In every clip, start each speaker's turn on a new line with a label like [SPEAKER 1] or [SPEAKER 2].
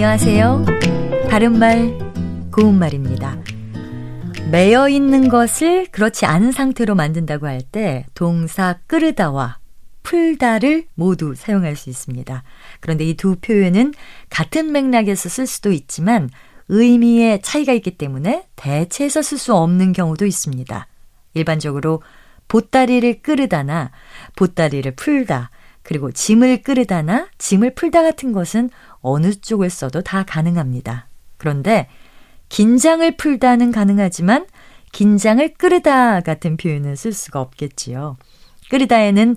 [SPEAKER 1] 안녕하세요. 바른말, 고운말입니다. 매여 있는 것을 그렇지 않은 상태로 만든다고 할 때 동사 끄르다와 풀다를 모두 사용할 수 있습니다. 그런데 이 두 표현은 같은 맥락에서 쓸 수도 있지만 의미의 차이가 있기 때문에 대체해서 쓸 수 없는 경우도 있습니다. 일반적으로 보따리를 끄르다나 보따리를 풀다 그리고 짐을 끄르다나 짐을 풀다 같은 것은 어느 쪽을 써도 다 가능합니다. 그런데 긴장을 풀다는 가능하지만 긴장을 끄르다 같은 표현은 쓸 수가 없겠지요. 끄르다에는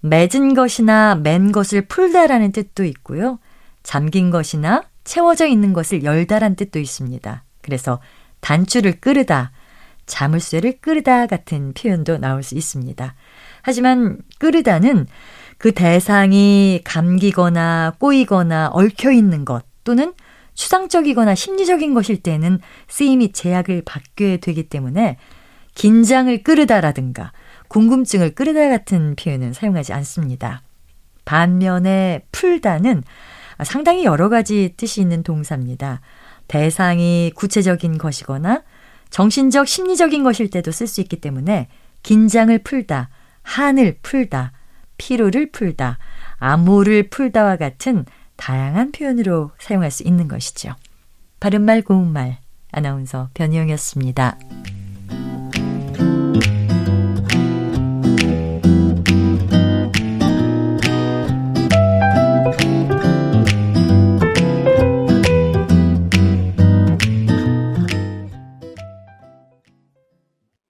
[SPEAKER 1] 맺은 것이나 맨 것을 풀다라는 뜻도 있고요. 잠긴 것이나 채워져 있는 것을 열다란 뜻도 있습니다. 그래서 단추를 끄르다, 자물쇠를 끄르다 같은 표현도 나올 수 있습니다. 하지만 끄르다는 그 대상이 감기거나 꼬이거나 얽혀 있는 것 또는 추상적이거나 심리적인 것일 때는 쓰임이 제약을 받게 되기 때문에 긴장을 끄르다라든가 궁금증을 끄르다 같은 표현은 사용하지 않습니다. 반면에 풀다는 상당히 여러 가지 뜻이 있는 동사입니다. 대상이 구체적인 것이거나 정신적, 심리적인 것일 때도 쓸 수 있기 때문에 긴장을 풀다, 한을 풀다, 피로를 풀다, 암호를 풀다와 같은 다양한 표현으로 사용할 수 있는 것이죠. 바른말 고운말 아나운서 변희영이었습니다.